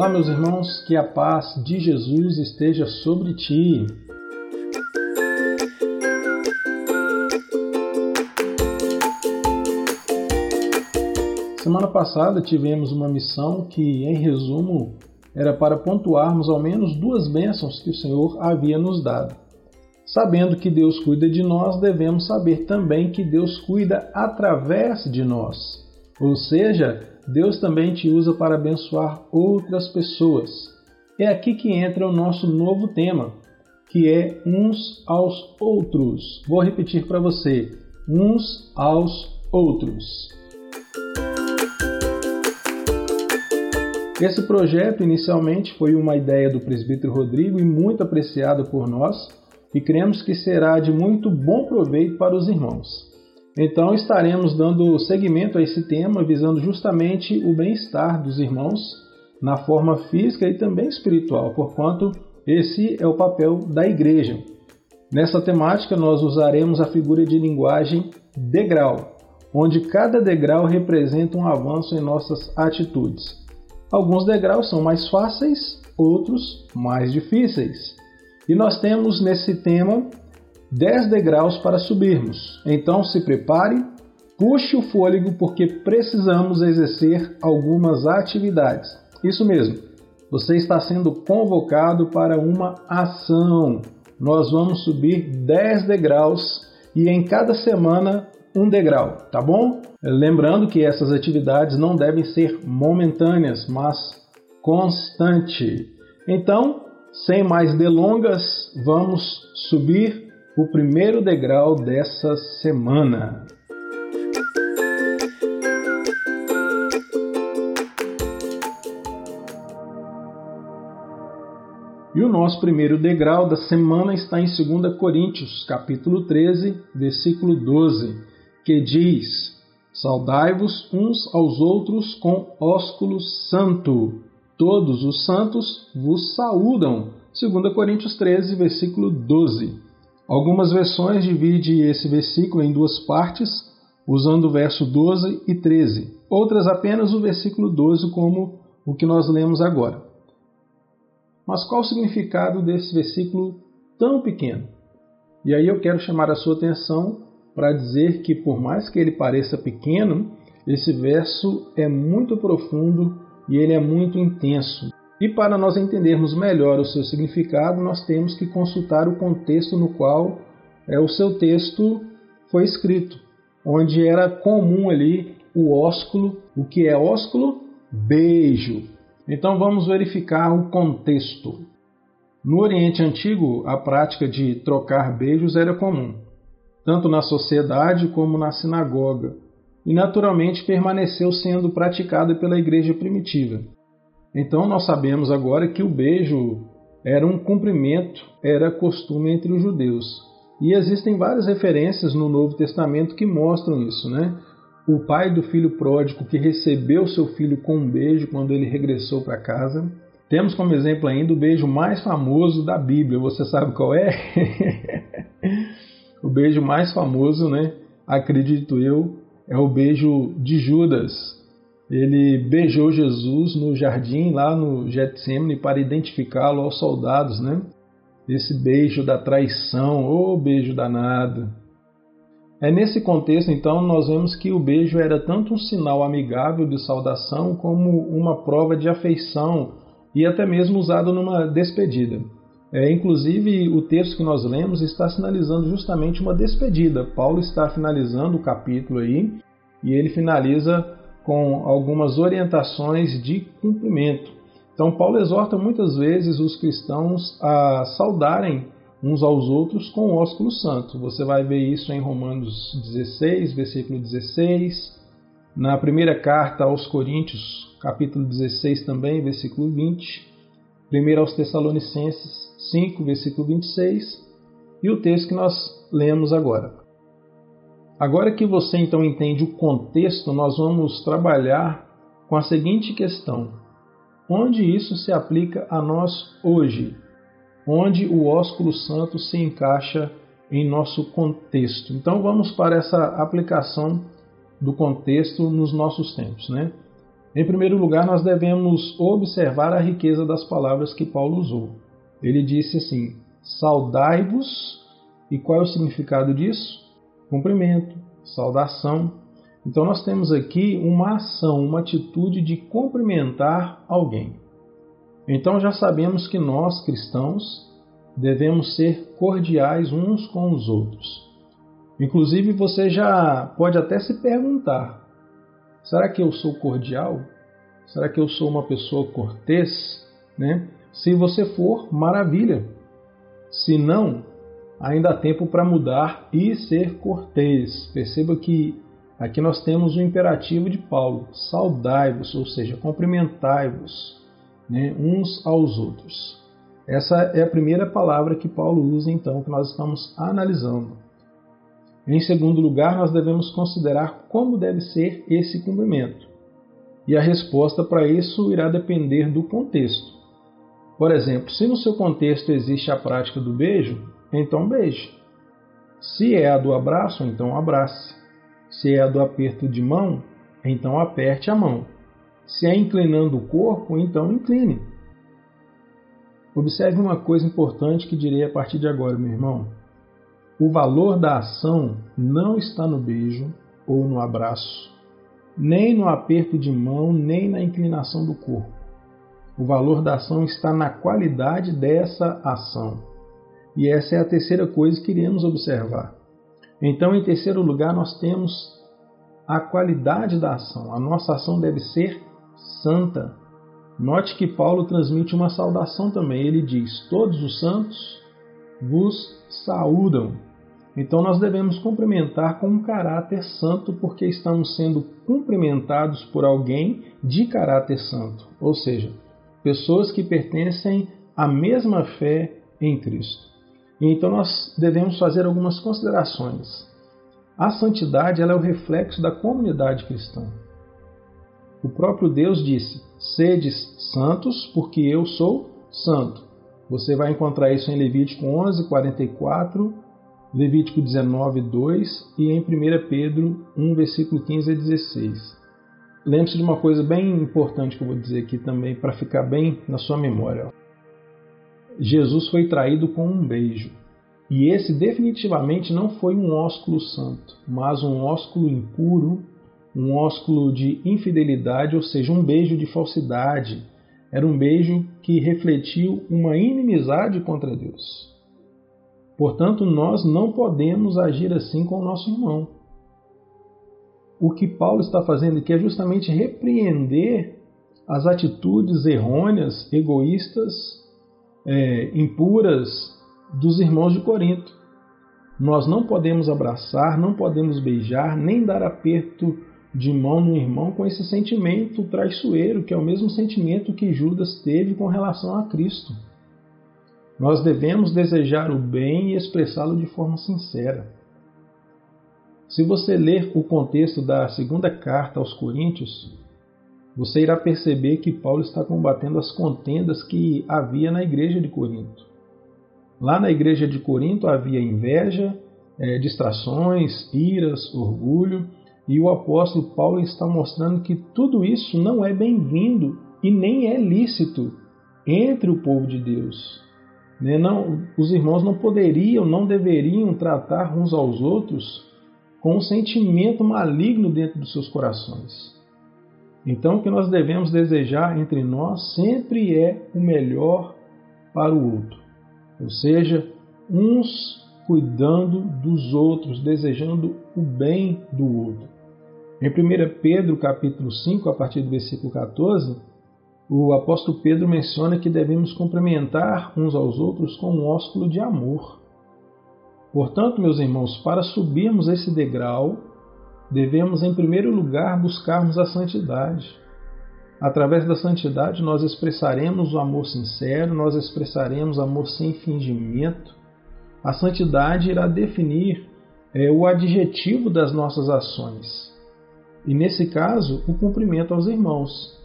Olá, meus irmãos, que a paz de Jesus esteja sobre ti. Semana passada tivemos uma missão que, em resumo, era para pontuarmos ao menos duas bênçãos que o Senhor havia nos dado. Sabendo que Deus cuida de nós, devemos saber também que Deus cuida através de nós. Ou seja, Deus também te usa para abençoar outras pessoas. É aqui que entra o nosso novo tema, que é uns aos outros. Vou repetir para você: uns aos outros. Esse projeto inicialmente foi uma ideia do presbítero Rodrigo e muito apreciada por nós, e cremos que será de muito bom proveito para os irmãos. Então estaremos dando seguimento a esse tema, visando justamente o bem-estar dos irmãos na forma física e também espiritual, porquanto esse é o papel da igreja. Nessa temática, nós usaremos a figura de linguagem degrau, onde cada degrau representa um avanço em nossas atitudes. Alguns degraus são mais fáceis, outros mais difíceis. E nós temos nesse tema 10 degraus para subirmos. Então se prepare, puxe o fôlego porque precisamos exercer algumas atividades. Isso mesmo, você está sendo convocado para uma ação. Nós vamos subir 10 degraus e em cada semana um degrau, tá bom? Lembrando que essas atividades não devem ser momentâneas, mas constante. Então, sem mais delongas, vamos subir o primeiro degrau dessa semana. E o nosso primeiro degrau da semana está em 2 Coríntios, capítulo 13, versículo 12, que diz: Saudai-vos uns aos outros com ósculo santo. Todos os santos vos saúdam. 2 Coríntios 13, versículo 12. Algumas versões dividem esse versículo em duas partes, usando o verso 12 e 13. Outras apenas o versículo 12, como o que nós lemos agora. Mas qual o significado desse versículo tão pequeno? E aí eu quero chamar a sua atenção para dizer que, por mais que ele pareça pequeno, esse verso é muito profundo e ele é muito intenso. E para nós entendermos melhor o seu significado, nós temos que consultar o contexto no qual é, o seu texto foi escrito, onde era comum ali o ósculo. O que é ósculo? Beijo. Então vamos verificar o contexto. No Oriente Antigo, a prática de trocar beijos era comum, tanto na sociedade como na sinagoga, e naturalmente permaneceu sendo praticada pela igreja primitiva. Então nós sabemos agora que o beijo era um cumprimento, era costume entre os judeus. E existem várias referências no Novo Testamento que mostram isso, né? O pai do filho pródigo que recebeu seu filho com um beijo quando ele regressou para casa. Temos como exemplo ainda o beijo mais famoso da Bíblia. Você sabe qual é? o beijo mais famoso, né? Acredito eu, é o beijo de Judas, ele beijou Jesus no jardim, lá no Getsemane, para identificá-lo aos soldados, né? Esse beijo da traição, ô oh, beijo danado. É nesse contexto, então, nós vemos que o beijo era tanto um sinal amigável de saudação como uma prova de afeição e até mesmo usado numa despedida. É, inclusive, o texto que nós lemos está sinalizando justamente uma despedida. Paulo está finalizando o capítulo aí e ele finaliza com algumas orientações de cumprimento. Então, Paulo exorta muitas vezes os cristãos a saudarem uns aos outros com o ósculo santo. Você vai ver isso em Romanos 16, versículo 16, na primeira carta aos Coríntios, capítulo 16 também, versículo 20, primeiro aos Tessalonicenses 5, versículo 26, e o texto que nós lemos agora. Agora que você então entende o contexto, nós vamos trabalhar com a seguinte questão: onde isso se aplica a nós hoje? Onde o ósculo santo se encaixa em nosso contexto? Então vamos para essa aplicação do contexto nos nossos tempos, né? Em primeiro lugar, nós devemos observar a riqueza das palavras que Paulo usou. Ele disse assim: Saudai-vos, e qual é o significado disso? Cumprimento, saudação. Então, nós temos aqui uma ação, uma atitude de cumprimentar alguém. Então, já sabemos que nós, cristãos, devemos ser cordiais uns com os outros. Inclusive, você já pode até se perguntar: será que eu sou cordial? Será que eu sou uma pessoa cortês? Né? Se você for, maravilha. Se não, ainda há tempo para mudar e ser cortês. Perceba que aqui nós temos o imperativo de Paulo: saudai-vos, ou seja, cumprimentai-vos né, uns aos outros. Essa é a primeira palavra que Paulo usa, então, que nós estamos analisando. Em segundo lugar, nós devemos considerar como deve ser esse cumprimento. E a resposta para isso irá depender do contexto. Por exemplo, se no seu contexto existe a prática do beijo, então beije. Se é a do abraço, então abrace. Se é a do aperto de mão, então aperte a mão. Se é inclinando o corpo, então incline. Observe uma coisa importante que direi a partir de agora, meu irmão. O valor da ação não está no beijo ou no abraço, nem no aperto de mão, nem na inclinação do corpo. O valor da ação está na qualidade dessa ação. E essa é a terceira coisa que iremos observar. Então, em terceiro lugar, nós temos a qualidade da ação. A nossa ação deve ser santa. Note que Paulo transmite uma saudação também. Ele diz: Todos os santos vos saúdam. Então nós devemos cumprimentar com um caráter santo, porque estamos sendo cumprimentados por alguém de caráter santo, ou seja, pessoas que pertencem à mesma fé em Cristo. Então nós devemos fazer algumas considerações. A santidade ela é o reflexo da comunidade cristã. O próprio Deus disse: Sedes santos, porque eu sou santo. Você vai encontrar isso em Levítico 11, 44 Levítico 19, 2 e em 1 Pedro 1, versículo 15 a 16. Lembre-se de uma coisa bem importante que eu vou dizer aqui também, para ficar bem na sua memória. Jesus foi traído com um beijo. E esse definitivamente não foi um ósculo santo, mas um ósculo impuro, um ósculo de infidelidade, ou seja, um beijo de falsidade. Era um beijo que refletiu uma inimizade contra Deus. Portanto, nós não podemos agir assim com o nosso irmão. O que Paulo está fazendo aqui é justamente repreender as atitudes errôneas, egoístas, é, impuras dos irmãos de Corinto. Nós não podemos abraçar, não podemos beijar, nem dar aperto de mão no irmão com esse sentimento traiçoeiro, que é o mesmo sentimento que Judas teve com relação a Cristo. Nós devemos desejar o bem e expressá-lo de forma sincera. Se você ler o contexto da segunda carta aos Coríntios, você irá perceber que Paulo está combatendo as contendas que havia na igreja de Corinto. Lá na igreja de Corinto havia inveja, é, distrações, iras, orgulho, e o apóstolo Paulo está mostrando que tudo isso não é bem-vindo e nem é lícito entre o povo de Deus. Né? Não, os irmãos não poderiam, não deveriam tratar uns aos outros com um sentimento maligno dentro dos seus corações. Então, o que nós devemos desejar entre nós sempre é o melhor para o outro, ou seja, uns cuidando dos outros, desejando o bem do outro. Em 1 Pedro capítulo 5, a partir do versículo 14, o apóstolo Pedro menciona que devemos cumprimentar uns aos outros com um ósculo de amor. Portanto, meus irmãos, para subirmos esse degrau, devemos em primeiro lugar buscarmos a santidade. Através da santidade, nós expressaremos o amor sincero, nós expressaremos amor sem fingimento. A santidade irá definir é, o adjetivo das nossas ações. E nesse caso, o cumprimento aos irmãos.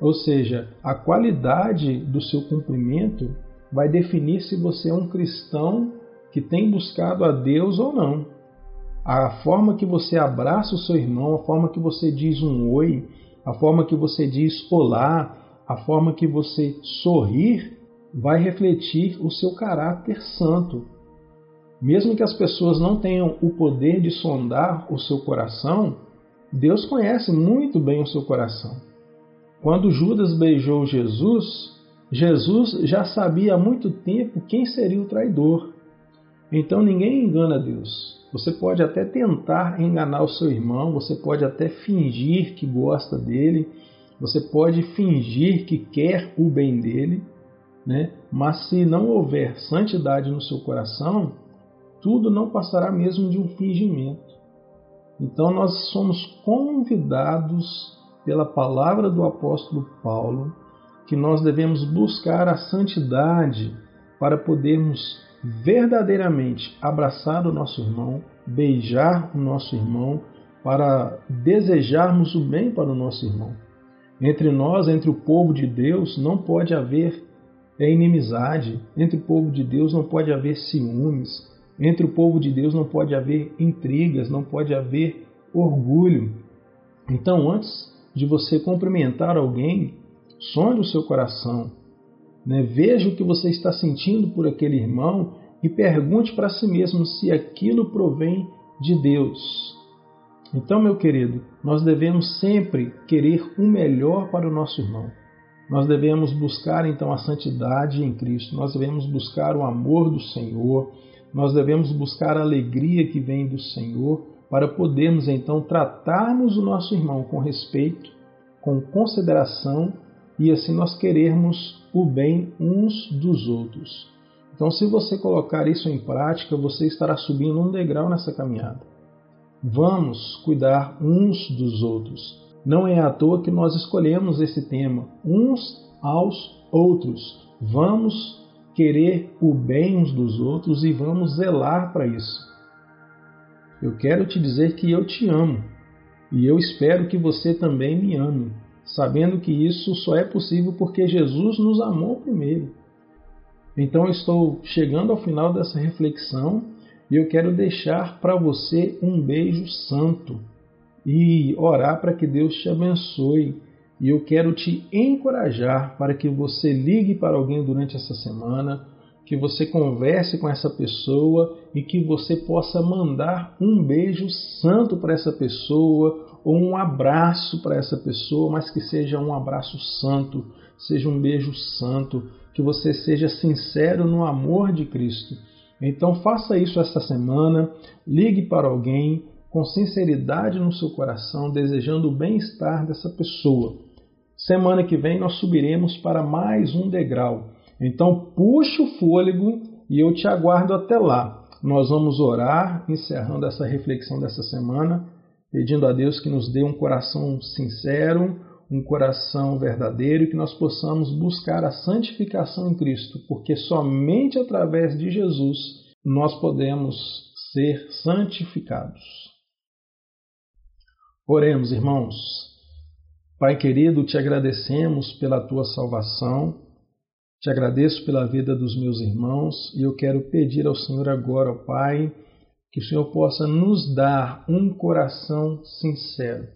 Ou seja, a qualidade do seu cumprimento vai definir se você é um cristão que tem buscado a Deus ou não. A forma que você abraça o seu irmão, a forma que você diz um oi, a forma que você diz olá, a forma que você sorrir, vai refletir o seu caráter santo. Mesmo que as pessoas não tenham o poder de sondar o seu coração, Deus conhece muito bem o seu coração. Quando Judas beijou Jesus, Jesus já sabia há muito tempo quem seria o traidor. Então ninguém engana Deus. Você pode até tentar enganar o seu irmão, você pode até fingir que gosta dele, você pode fingir que quer o bem dele, né? mas se não houver santidade no seu coração, tudo não passará mesmo de um fingimento. Então nós somos convidados pela palavra do apóstolo Paulo que nós devemos buscar a santidade para podermos verdadeiramente abraçar o nosso irmão, beijar o nosso irmão, para desejarmos o bem para o nosso irmão. Entre nós, entre o povo de Deus, não pode haver inimizade, entre o povo de Deus não pode haver ciúmes, entre o povo de Deus não pode haver intrigas, não pode haver orgulho. Então, antes de você cumprimentar alguém, sonde o seu coração, né? Veja o que você está sentindo por aquele irmão e pergunte para si mesmo se aquilo provém de Deus. Então, meu querido, nós devemos sempre querer o melhor para o nosso irmão. Nós devemos buscar então a santidade em Cristo, nós devemos buscar o amor do Senhor, nós devemos buscar a alegria que vem do Senhor para podermos então tratarmos o nosso irmão com respeito, com consideração e assim nós querermos o bem uns dos outros. Então, se você colocar isso em prática, você estará subindo um degrau nessa caminhada. Vamos cuidar uns dos outros. Não é à toa que nós escolhemos esse tema, uns aos outros. Vamos querer o bem uns dos outros e vamos zelar para isso. Eu quero te dizer que eu te amo e eu espero que você também me ame sabendo que isso só é possível porque Jesus nos amou primeiro. Então estou chegando ao final dessa reflexão e eu quero deixar para você um beijo santo e orar para que Deus te abençoe. E eu quero te encorajar para que você ligue para alguém durante essa semana, que você converse com essa pessoa e que você possa mandar um beijo santo para essa pessoa ou um abraço para essa pessoa, mas que seja um abraço santo, seja um beijo santo, que você seja sincero no amor de Cristo. Então faça isso esta semana, ligue para alguém com sinceridade no seu coração, desejando o bem-estar dessa pessoa. Semana que vem nós subiremos para mais um degrau. Então puxe o fôlego e eu te aguardo até lá. Nós vamos orar, encerrando essa reflexão dessa semana, pedindo a Deus que nos dê um coração sincero, um coração verdadeiro e que nós possamos buscar a santificação em Cristo, porque somente através de Jesus nós podemos ser santificados. Oremos, irmãos. Pai querido, te agradecemos pela tua salvação, te agradeço pela vida dos meus irmãos e eu quero pedir ao Senhor agora, ó Pai, que o Senhor possa nos dar um coração sincero,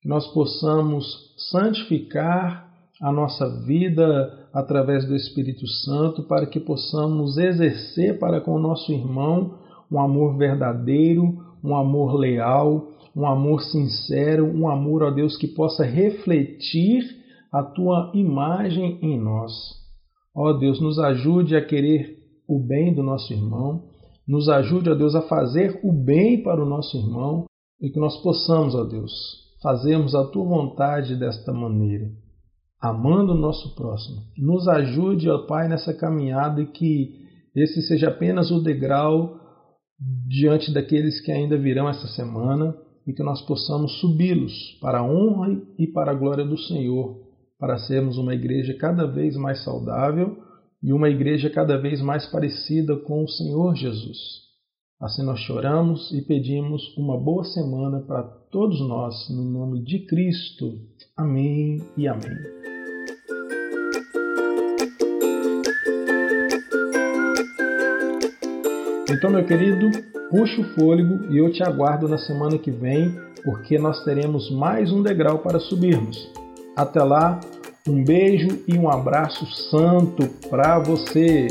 que nós possamos santificar a nossa vida através do Espírito Santo, para que possamos exercer para com o nosso irmão um amor verdadeiro, um amor leal, um amor sincero, um amor a Deus que possa refletir a tua imagem em nós. Ó Deus, nos ajude a querer o bem do nosso irmão, nos ajude, ó Deus, a fazer o bem para o nosso irmão e que nós possamos, ó Deus, fazermos a tua vontade desta maneira, amando o nosso próximo. Nos ajude, ó Pai, nessa caminhada e que esse seja apenas o degrau diante daqueles que ainda virão essa semana e que nós possamos subi-los para a honra e para a glória do Senhor, para sermos uma igreja cada vez mais saudável e uma igreja cada vez mais parecida com o Senhor Jesus. Assim nós choramos e pedimos uma boa semana para todos nós, no nome de Cristo. Amém e amém. Então, meu querido, puxa o fôlego e eu te aguardo na semana que vem, porque nós teremos mais um degrau para subirmos. Até lá, um beijo e um abraço santo para você.